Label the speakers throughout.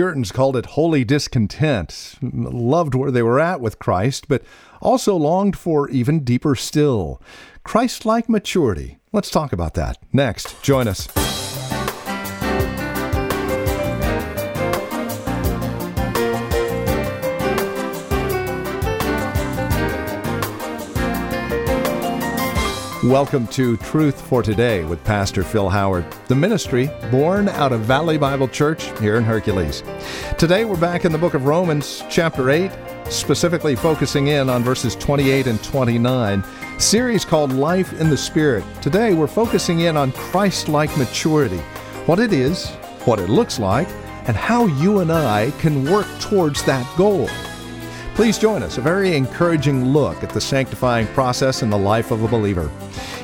Speaker 1: Puritans called it holy discontent, loved where they were at with Christ, but also longed for even deeper still Christ like maturity. Let's talk about that next. Join us. Welcome to Truth for Today with Pastor Phil Howard, the ministry born out of Valley Bible Church here in Hercules. Today we're back in the book of Romans, chapter 8, specifically focusing in on verses 28 and 29, series called Life in the Spirit. Today we're focusing in on Christ like maturity, what it is, what it looks like, and how you and I can work towards that goal. Please join us, a very encouraging look at the sanctifying process in the life of a believer.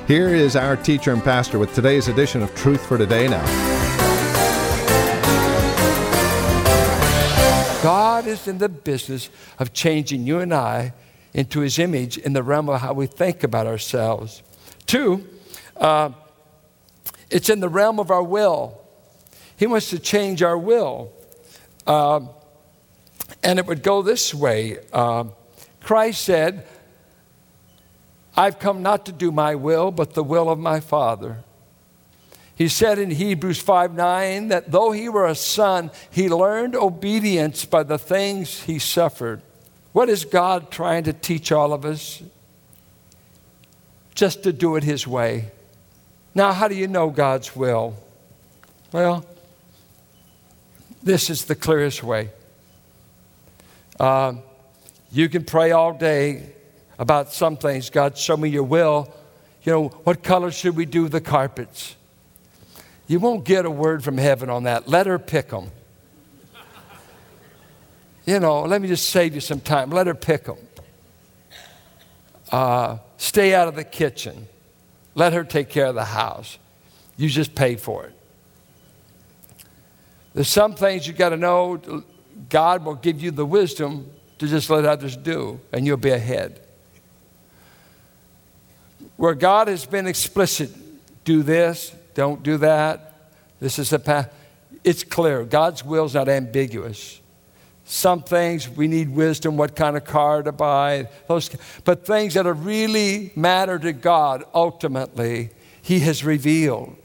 Speaker 1: Here is our teacher and pastor with today's edition of Truth for Today Now.
Speaker 2: God is in the business of changing you and I into his image in the realm of how we think about ourselves. Two, uh, it's in the realm of our will. He wants to change our will. Uh, and it would go this way uh, Christ said, I've come not to do my will, but the will of my Father. He said in Hebrews 5 9 that though he were a son, he learned obedience by the things he suffered. What is God trying to teach all of us? Just to do it his way. Now, how do you know God's will? Well, this is the clearest way. Um, you can pray all day about some things. God, show me your will. You know, what color should we do the carpets? You won't get a word from heaven on that. Let her pick them. You know, let me just save you some time. Let her pick them. Uh, stay out of the kitchen. Let her take care of the house. You just pay for it. There's some things you've got to know God will give you the wisdom to just let others do, and you'll be ahead. Where God has been explicit, do this, don't do that, this is the path, it's clear. God's will is not ambiguous. Some things we need wisdom, what kind of car to buy, those, but things that really matter to God ultimately, He has revealed.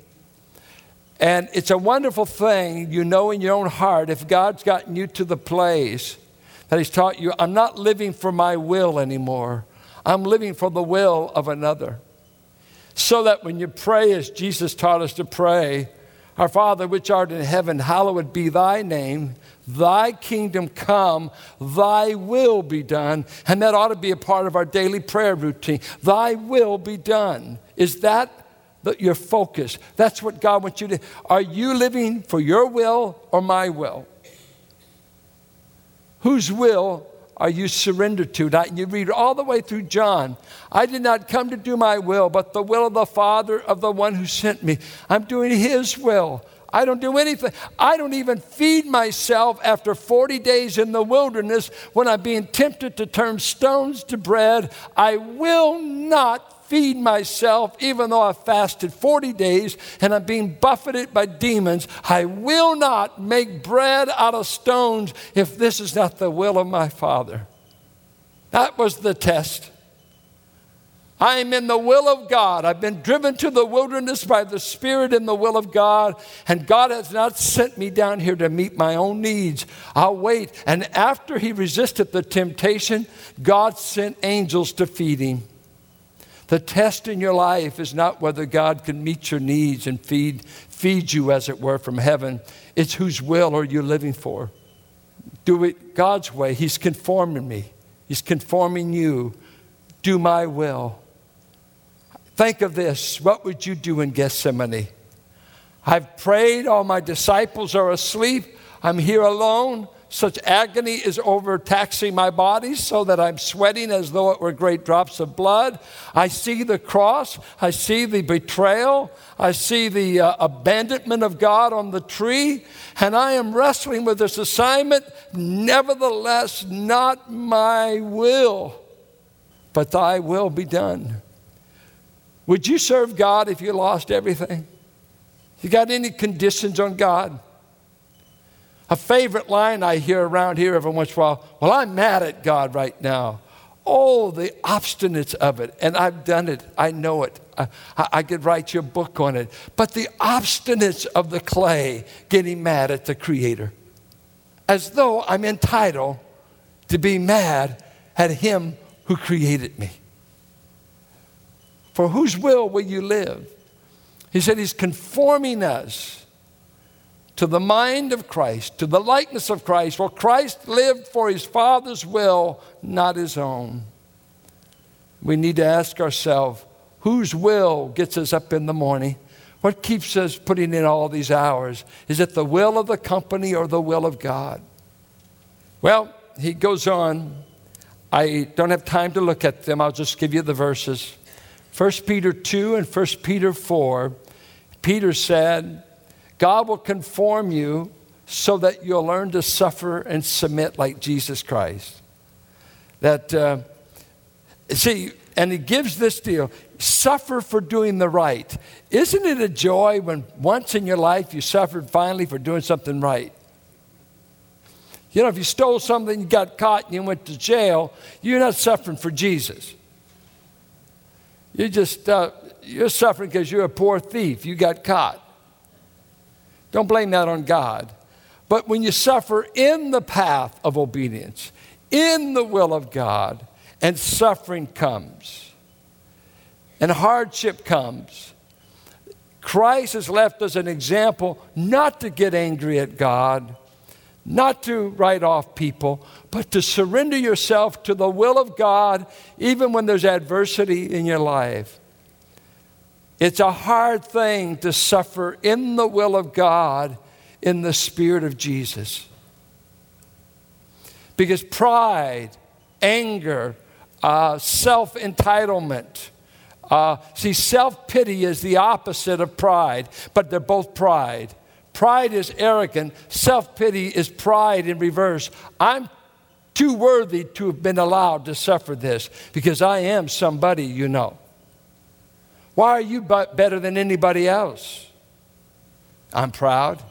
Speaker 2: And it's a wonderful thing, you know in your own heart, if God's gotten you to the place that He's taught you, I'm not living for my will anymore. I'm living for the will of another. So that when you pray, as Jesus taught us to pray, Our Father which art in heaven, hallowed be thy name. Thy kingdom come, thy will be done. And that ought to be a part of our daily prayer routine. Thy will be done. Is that your focus. That's what God wants you to. Are you living for your will or my will? Whose will are you surrendered to? Now, you read all the way through John. I did not come to do my will, but the will of the Father of the one who sent me. I'm doing his will. I don't do anything. I don't even feed myself after 40 days in the wilderness when I'm being tempted to turn stones to bread. I will not feed myself, even though I fasted 40 days and I'm being buffeted by demons. I will not make bread out of stones if this is not the will of my Father. That was the test. I am in the will of God. I've been driven to the wilderness by the Spirit in the will of God, and God has not sent me down here to meet my own needs. I'll wait. And after he resisted the temptation, God sent angels to feed him. The test in your life is not whether God can meet your needs and feed, feed you, as it were, from heaven. It's whose will are you living for? Do it God's way. He's conforming me, He's conforming you. Do my will. Think of this. What would you do in Gethsemane? I've prayed, all my disciples are asleep. I'm here alone. Such agony is overtaxing my body so that I'm sweating as though it were great drops of blood. I see the cross. I see the betrayal. I see the uh, abandonment of God on the tree. And I am wrestling with this assignment. Nevertheless, not my will, but thy will be done. Would you serve God if you lost everything? You got any conditions on God? A favorite line I hear around here every once in a while well, I'm mad at God right now. Oh, the obstinates of it. And I've done it, I know it. I, I, could write you a book on it. But the obstinates of the clay getting mad at the Creator. As though I'm entitled to be mad at Him who created me. For whose will will you live? He said He's conforming us to the mind of Christ, to the likeness of Christ. For Christ lived for His Father's will, not His own. We need to ask ourselves whose will gets us up in the morning? What keeps us putting in all these hours? Is it the will of the company or the will of God? Well, he goes on. I don't have time to look at them. I'll just give you the verses. 1 Peter 2 and 1 Peter 4, Peter said, God will conform you so that you'll learn to suffer and submit like Jesus Christ. That, uh, see, and he gives this deal suffer for doing the right. Isn't it a joy when once in your life you suffered finally for doing something right? You know, if you stole something, you got caught, and you went to jail, you're not suffering for Jesus. You just, uh, you're suffering because you're a poor thief. You got caught. Don't blame that on God. But when you suffer in the path of obedience, in the will of God, and suffering comes, and hardship comes, Christ has left us an example not to get angry at God, not to write off people, but to surrender yourself to the will of God, even when there's adversity in your life. It's a hard thing to suffer in the will of God in the Spirit of Jesus. Because pride, anger, uh, self entitlement, uh, see, self pity is the opposite of pride, but they're both pride. Pride is arrogant, self pity is pride in reverse. I'm too worthy to have been allowed to suffer this because I am somebody you know. Why are you better than anybody else? I'm proud.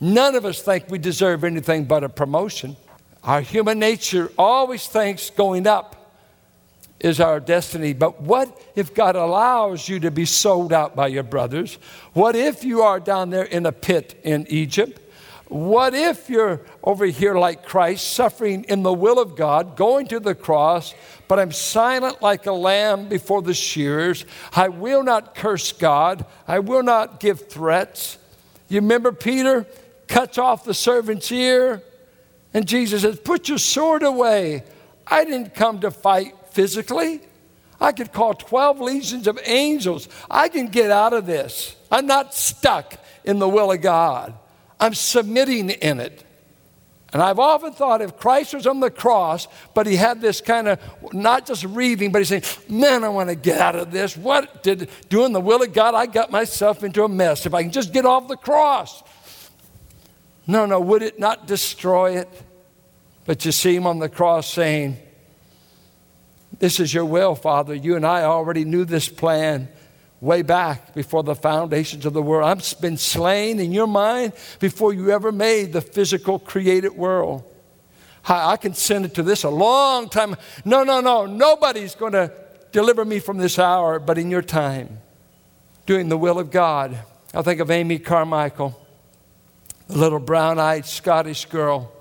Speaker 2: None of us think we deserve anything but a promotion. Our human nature always thinks going up is our destiny. But what if God allows you to be sold out by your brothers? What if you are down there in a pit in Egypt? What if you're over here like Christ, suffering in the will of God, going to the cross, but I'm silent like a lamb before the shearers? I will not curse God, I will not give threats. You remember Peter cuts off the servant's ear, and Jesus says, Put your sword away. I didn't come to fight physically. I could call 12 legions of angels. I can get out of this. I'm not stuck in the will of God, I'm submitting in it. And I've often thought if Christ was on the cross, but he had this kind of not just wreathing, but he's saying, Man, I want to get out of this. What did doing the will of God? I got myself into a mess. If I can just get off the cross. No, no, would it not destroy it? But you see him on the cross saying, this is your will, Father. You and I already knew this plan way back before the foundations of the world. I've been slain in your mind before you ever made the physical created world. I can send it to this a long time. No, no, no. Nobody's going to deliver me from this hour, but in your time, doing the will of God. I think of Amy Carmichael, the little brown eyed Scottish girl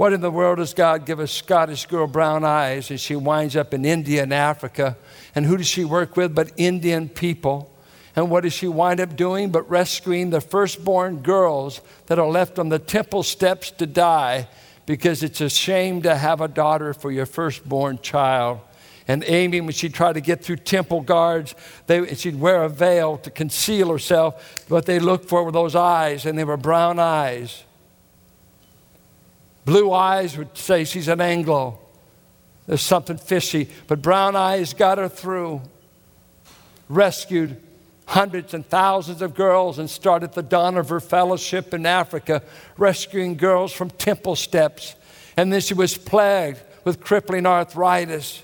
Speaker 2: what in the world does God give a Scottish girl brown eyes and she winds up in India and Africa? And who does she work with but Indian people? And what does she wind up doing but rescuing the firstborn girls that are left on the temple steps to die because it's a shame to have a daughter for your firstborn child. And Amy, when she tried to get through temple guards, they, she'd wear a veil to conceal herself. What they looked for those eyes, and they were brown eyes. Blue eyes would say she's an Anglo. There's something fishy. But brown eyes got her through. Rescued hundreds and thousands of girls and started the Dohnavur Fellowship in Africa, rescuing girls from temple steps. And then she was plagued with crippling arthritis.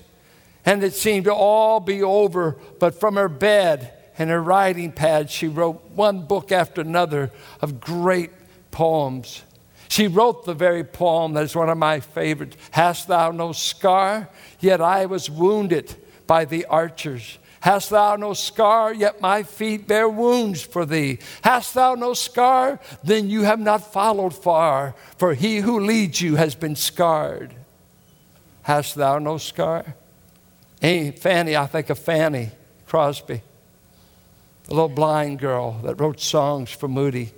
Speaker 2: And it seemed to all be over, but from her bed and her writing pad, she wrote one book after another of great poems She wrote the very poem that is one of my favorites Hast thou no scar? Yet I was wounded by the archers. Hast thou no scar? Yet my feet bear wounds for thee. Hast thou no scar? Then you have not followed far, for he who leads you has been scarred. Hast thou no scar? Hey, Fanny, I think of Fanny Crosby, the little blind girl that wrote songs for Moody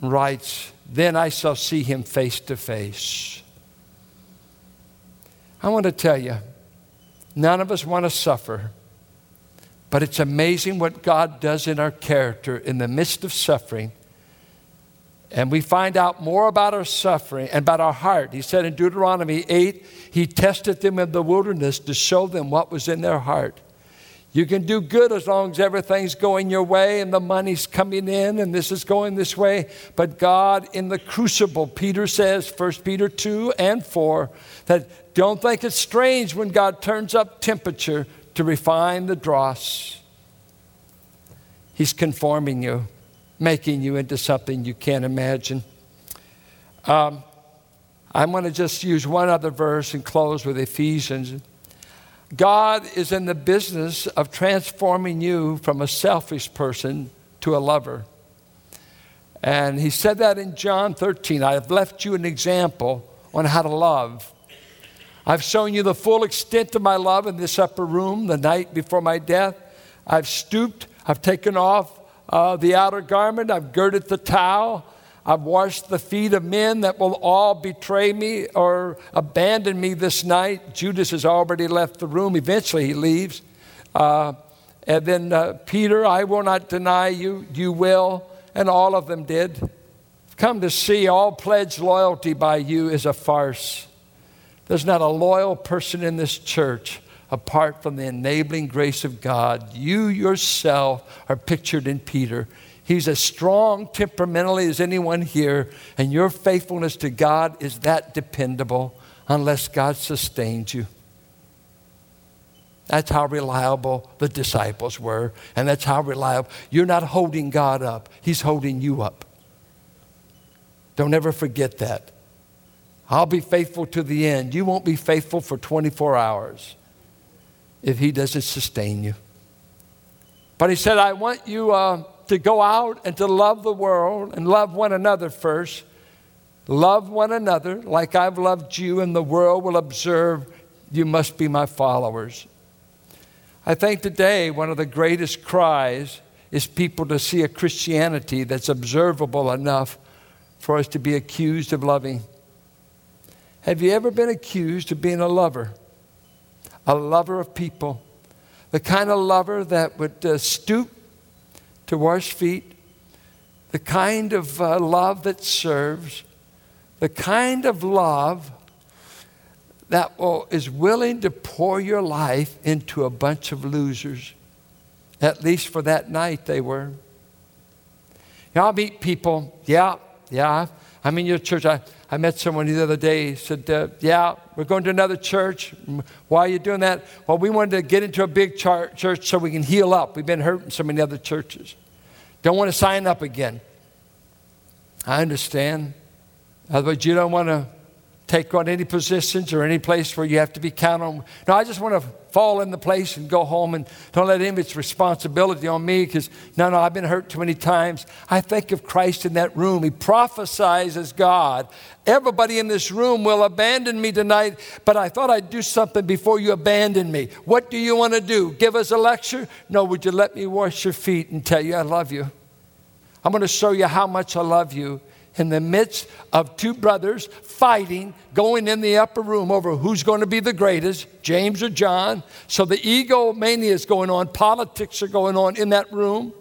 Speaker 2: and writes, Then I shall see him face to face. I want to tell you, none of us want to suffer. But it's amazing what God does in our character in the midst of suffering. And we find out more about our suffering and about our heart. He said in Deuteronomy 8, He tested them in the wilderness to show them what was in their heart. You can do good as long as everything's going your way and the money's coming in and this is going this way. But God in the crucible, Peter says, 1 Peter 2 and 4, that don't think it's strange when God turns up temperature to refine the dross. He's conforming you, making you into something you can't imagine. Um, I'm going to just use one other verse and close with Ephesians. God is in the business of transforming you from a selfish person to a lover. And he said that in John 13. I have left you an example on how to love. I've shown you the full extent of my love in this upper room the night before my death. I've stooped, I've taken off uh, the outer garment, I've girded the towel, I've washed the feet of men that will all betray me or abandon me this night. Judas has already left the room. Eventually, he leaves. Uh, and then uh, Peter, I will not deny you, you will. And all of them did. Come to see all pledged loyalty by you is a farce. There's not a loyal person in this church apart from the enabling grace of God. You yourself are pictured in Peter. He's as strong temperamentally as anyone here, and your faithfulness to God is that dependable unless God sustains you. That's how reliable the disciples were, and that's how reliable. You're not holding God up, He's holding you up. Don't ever forget that. I'll be faithful to the end. You won't be faithful for 24 hours if He doesn't sustain you. But He said, I want you uh, to go out and to love the world and love one another first. Love one another like I've loved you, and the world will observe you must be my followers. I think today one of the greatest cries is people to see a Christianity that's observable enough for us to be accused of loving. Have you ever been accused of being a lover? A lover of people? The kind of lover that would uh, stoop to wash feet, the kind of uh, love that serves, the kind of love that will, is willing to pour your life into a bunch of losers. At least for that night, they were. You know, I'll meet people, yeah, yeah. I'm in your church. I, I met someone the other day, He said, uh, Yeah, we're going to another church. Why are you doing that? Well, we wanted to get into a big church so we can heal up. We've been hurting so many other churches. Don't want to sign up again. I understand. Otherwise, you don't want to take on any positions or any place where you have to be counted on. No, I just want to fall in the place and go home and don't let him its responsibility on me because no, no, I've been hurt too many times. I think of Christ in that room. He prophesies as God. Everybody in this room will abandon me tonight, but I thought I'd do something before you abandon me. What do you want to do? Give us a lecture? No, would you let me wash your feet and tell you I love you? I'm going to show you how much I love you in the midst of two brothers fighting, going in the upper room over who's going to be the greatest, James or John. So the egomania is going on, politics are going on in that room.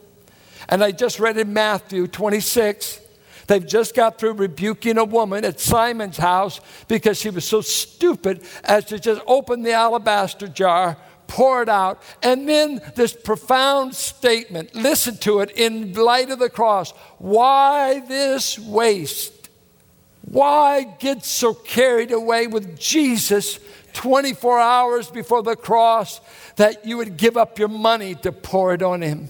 Speaker 2: And I just read in Matthew 26, they've just got through rebuking a woman at Simon's house because she was so stupid as to just open the alabaster jar pour it out. And then this profound statement listen to it in light of the cross. Why this waste? Why get so carried away with Jesus 24 hours before the cross that you would give up your money to pour it on him?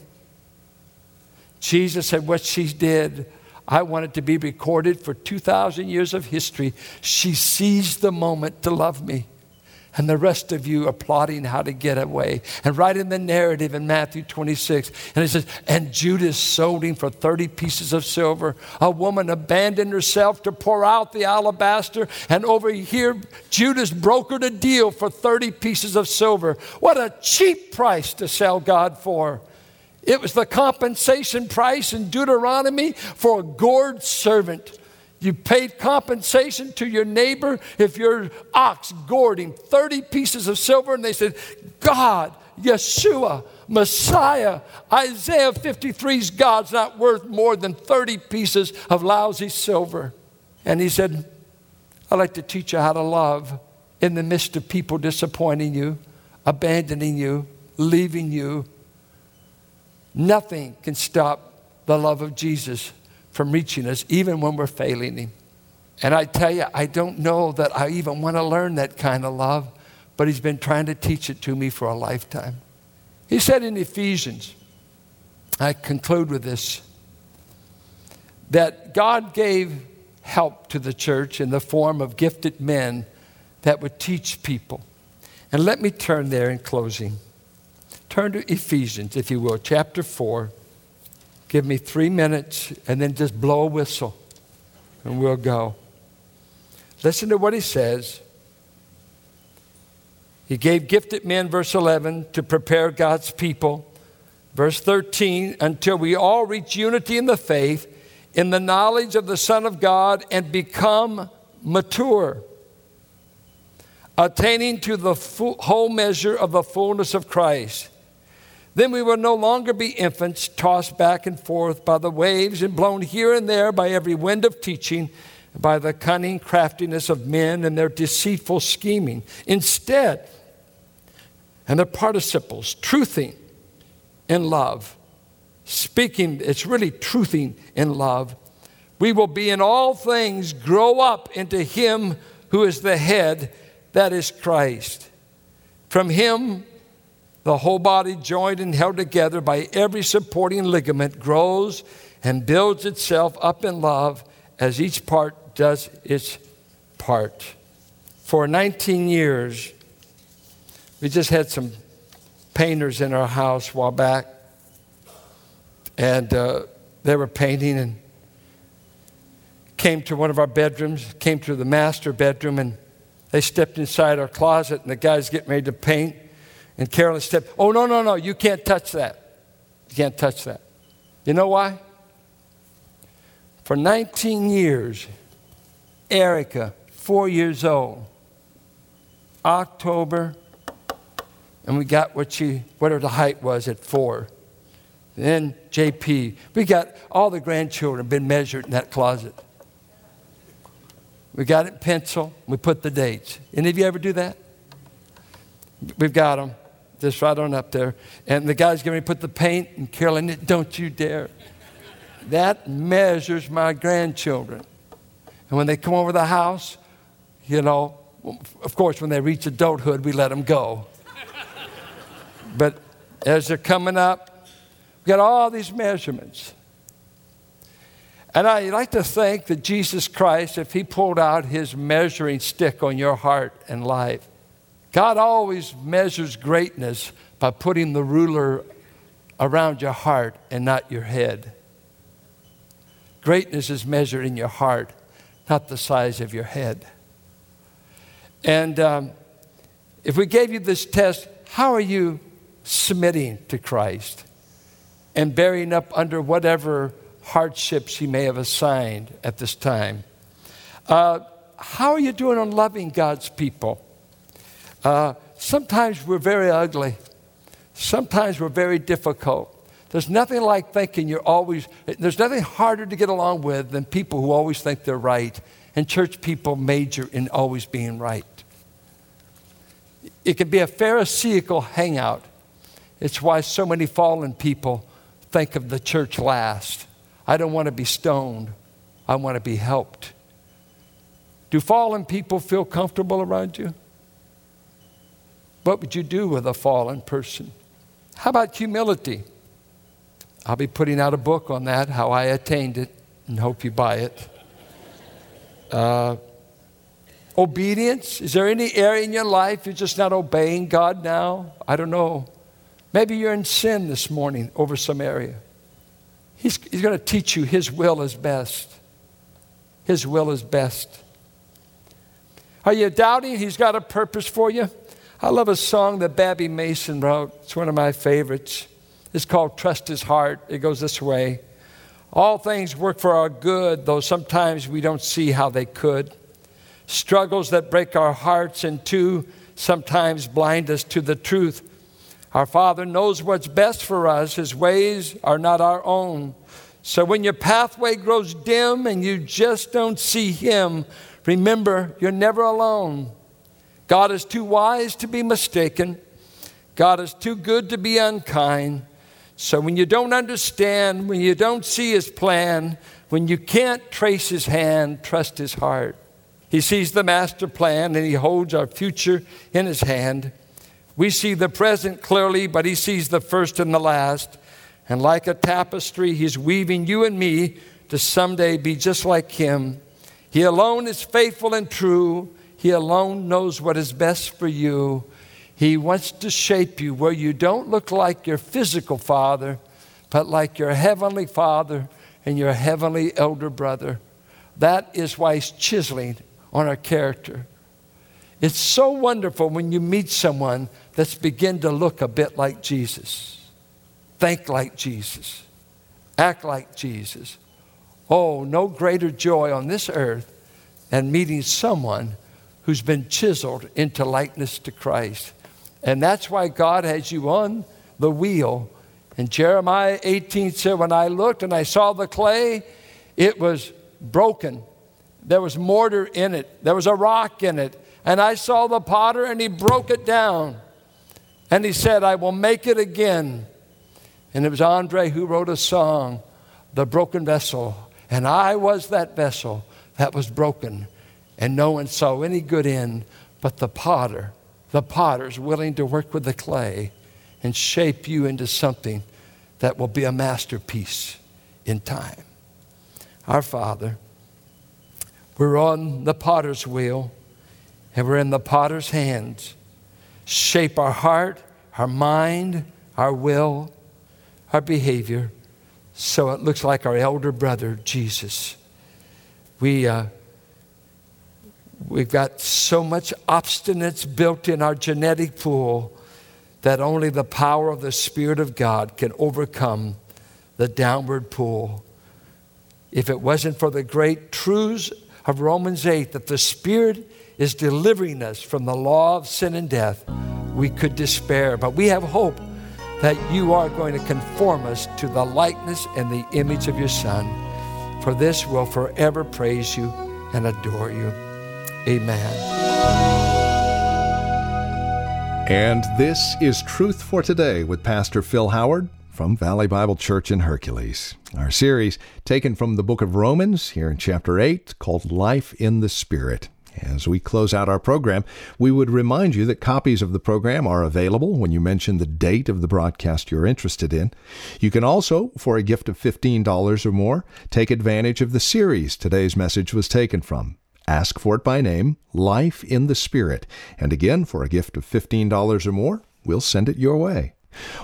Speaker 2: Jesus said, What she did, I want it to be recorded for 2,000 years of history. She seized the moment to love me and the rest of you are plotting how to get away. And right in the narrative in Matthew 26, and it says, And Judas sold him for 30 pieces of silver. A woman abandoned herself to pour out the alabaster, and over here, Judas brokered a deal for 30 pieces of silver. What a cheap price to sell God for! It was the compensation price in Deuteronomy for a gored servant. You paid compensation to your neighbor if your ox gored him 30 pieces of silver, and they said, God, Yeshua, Messiah, Isaiah 53's God's not worth more than 30 pieces of lousy silver. And he said, I'd like to teach you how to love in the midst of people disappointing you, abandoning you, leaving you. Nothing can stop the love of Jesus from reaching us, even when we're failing Him. And I tell you, I don't know that I even want to learn that kind of love, but He's been trying to teach it to me for a lifetime. He said in Ephesians, I conclude with this, that God gave help to the church in the form of gifted men that would teach people. And let me turn there in closing. Turn to Ephesians, if you will, chapter 4. Give me three minutes and then just blow a whistle and we'll go. Listen to what he says. He gave gifted men, verse 11, to prepare God's people. Verse 13, until we all reach unity in the faith, in the knowledge of the Son of God, and become mature, attaining to the full, whole measure of the fullness of Christ. Then we will no longer be infants tossed back and forth by the waves and blown here and there by every wind of teaching, by the cunning craftiness of men and their deceitful scheming. Instead, and the participles, truthing in love, speaking, it's really truthing in love. We will be in all things grow up into Him who is the head, that is Christ. From Him, the whole body, joined and held together by every supporting ligament, grows and builds itself up in love as each part does its part. For 19 years, we just had some painters in our house a while back, and uh, they were painting and came to one of our bedrooms, came to the master bedroom, and they stepped inside our closet, and the guy's getting ready to paint. And Carolyn stepped, Oh, no, no, no, you can't touch that. You can't touch that. You know why? For 19 years, Erica, four years old, October, and we got what she, whatever the height was at four. Then JP, we got all the grandchildren been measured in that closet. We got it pencil. We put the dates. Any of you ever do that? We've got them just right on up there. And the guy's going to put the paint, and Carolyn, don't you dare. That measures my grandchildren. And when they come over the house, you know, of course, when they reach adulthood, we let them go. but as they're coming up, we got all these measurements. And I like to think that Jesus Christ, if He pulled out His measuring stick on your heart and life, God always measures greatness by putting the ruler around your heart and not your head. Greatness is measured in your heart, not the size of your head. And um, if we gave you this test, how are you submitting to Christ and bearing up under whatever hardships He may have assigned at this time? Uh, how are you doing on loving God's people? Uh, sometimes we're very ugly. Sometimes we're very difficult. There's nothing like thinking you're always, there's nothing harder to get along with than people who always think they're right. And church people major in always being right. It can be a Pharisaical hangout. It's why so many fallen people think of the church last. I don't want to be stoned, I want to be helped. Do fallen people feel comfortable around you? What would you do with a fallen person? How about humility? I'll be putting out a book on that, how I attained it. and hope you buy it. Uh, obedience. Is there any area in your life you're just not obeying God now? I don't know. Maybe you're in sin this morning over some area. He's, he's going to teach you His will is best. His will is best. Are you doubting He's got a purpose for you? I love a song that Babbie Mason wrote. It's one of my favorites. It's called Trust His Heart. It goes this way All things work for our good, though sometimes we don't see how they could. Struggles that break our hearts in two sometimes blind us to the truth. Our Father knows what's best for us, His ways are not our own. So when your pathway grows dim and you just don't see Him, remember you're never alone. God is too wise to be mistaken, God is too good to be unkind. So when you don't understand, when you don't see his plan, when you can't trace his hand, trust his heart. He sees the master plan and he holds our future in his hand. We see the present clearly, but he sees the first and the last. And like a tapestry, he's weaving you and me to someday be just like him. He alone is faithful and true. He alone knows what is best for you. He wants to shape you where you don't look like your physical father, but like your heavenly father and your heavenly elder brother. That is why he's chiseling on our character. It's so wonderful when you meet someone that's begin to look a bit like Jesus, think like Jesus, act like Jesus. Oh, no greater joy on this earth than meeting someone who's been chiseled into likeness to Christ. And that's why God has you on the wheel. And Jeremiah 18 said, When I looked and I saw the clay, it was broken. There was mortar in it, there was a rock in it. And I saw the potter and he broke it down. And he said, I will make it again. And it was Andre who wrote a song, The Broken Vessel. And I was that vessel that was broken. And no one saw any good in but the potter the potter's willing to work with the clay and shape you into something that will be a masterpiece in time. Our Father, we're on the potter's wheel and we're in the potter's hands. Shape our heart, our mind, our will, our behavior so it looks like our elder brother, Jesus. We, uh, We've got so much obstinance built in our genetic pool that only the power of the Spirit of God can overcome the downward pull. If it wasn't for the great truths of Romans 8 that the Spirit is delivering us from the law of sin and death, we could despair. But we have hope that you are going to conform us to the likeness and the image of your Son. For this we'll forever praise you and adore you. Amen.
Speaker 1: And this is Truth for Today with Pastor Phil Howard from Valley Bible Church in Hercules. Our series taken from the book of Romans here in chapter 8 called Life in the Spirit. As we close out our program, we would remind you that copies of the program are available when you mention the date of the broadcast you're interested in. You can also, for a gift of $15 or more, take advantage of the series today's message was taken from. Ask for it by name, Life in the Spirit. And again, for a gift of $15 or more, we'll send it your way.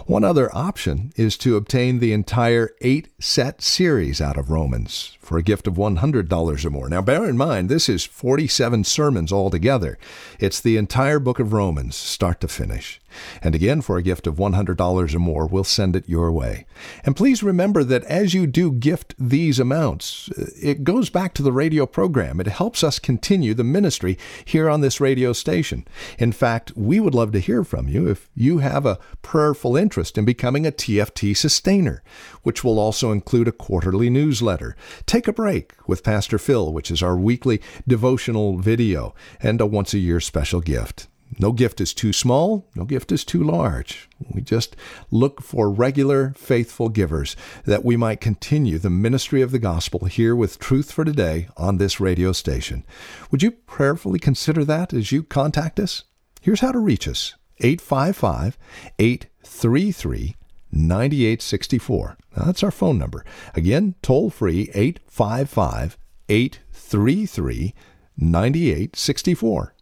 Speaker 1: One other option is to obtain the entire eight set series out of Romans for a gift of $100 or more. Now, bear in mind, this is 47 sermons altogether. It's the entire book of Romans, start to finish. And again, for a gift of $100 or more, we'll send it your way. And please remember that as you do gift these amounts, uh, it goes back to the radio program. It helps us continue the ministry here on this radio station. In fact, we would love to hear from you if you have a prayerful interest in becoming a TFT sustainer, which will also include a quarterly newsletter. Take a break with Pastor Phil, which is our weekly devotional video, and a once a year special gift. No gift is too small, no gift is too large. We just look for regular, faithful givers that we might continue the ministry of the gospel here with Truth for Today on this radio station. Would you prayerfully consider that as you contact us? Here's how to reach us 855 833 9864. that's our phone number. Again, toll free 855 833 9864.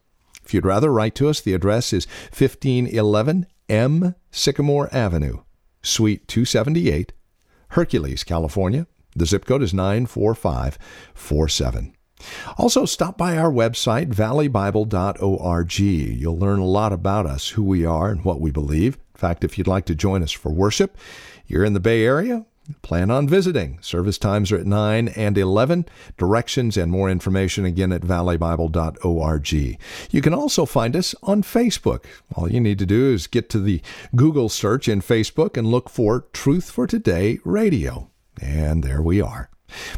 Speaker 1: If you'd rather write to us, the address is 1511 M Sycamore Avenue, Suite 278, Hercules, California. The zip code is 94547. Also, stop by our website, valleybible.org. You'll learn a lot about us, who we are, and what we believe. In fact, if you'd like to join us for worship, you're in the Bay Area, plan on visiting. Service times are at 9 and 11. Directions and more information again at valleybible.org. You can also find us on Facebook. All you need to do is get to the Google search in Facebook and look for Truth for Today Radio. And there we are.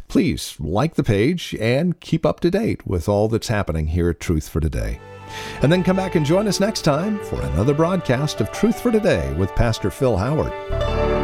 Speaker 1: Please like the page and keep up to date with all that's happening here at Truth for Today. And then come back and join us next time for another broadcast of Truth for Today with Pastor Phil Howard.